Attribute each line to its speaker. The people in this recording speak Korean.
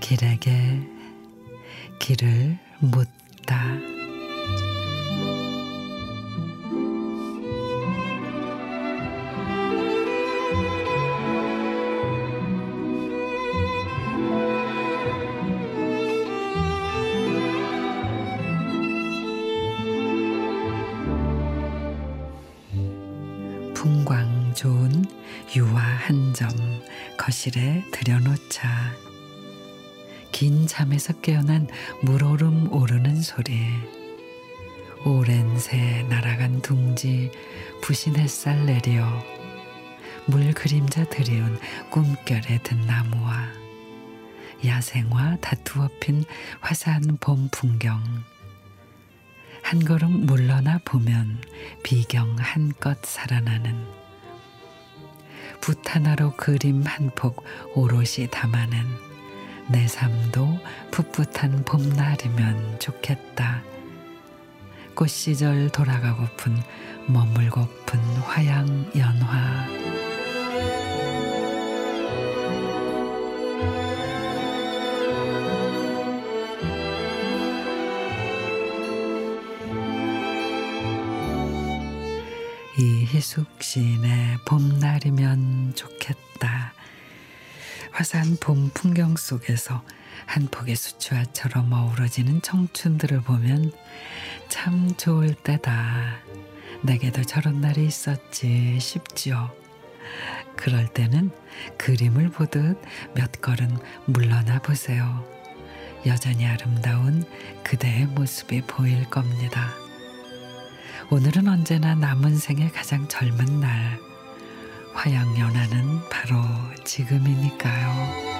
Speaker 1: 길에게 길을 묻다. 풍광 좋은 유화 한 점 거실에 들여놓자. 긴 잠에서 깨어난 물오름 오르는 소리. 오랜 새 날아간 둥지 부신 햇살 내려 물 그림자 드리운 꿈결에 든 나무와 야생화 다투어 핀 화사한 봄 풍경. 한 걸음 물러나 보면 비경 한껏 살아나는 붓 하나로 그림 한 폭 오롯이 담아낸 내 삶도 풋풋한 봄날이면 좋겠다. 꽃 시절 돌아가고픈 머물고픈 화양 연화. 이희숙 시인의 봄날이면 좋겠다. 화사한 봄 풍경 속에서 한 폭의 수채화처럼 어우러지는 청춘들을 보면 참 좋을 때다. 내게도 저런 날이 있었지 싶지요. 그럴 때는 그림을 보듯 몇 걸음 물러나 보세요. 여전히 아름다운 그대의 모습이 보일 겁니다. 오늘은 언제나 남은 생의 가장 젊은 날. 화양 연화는 바로 지금이니까요.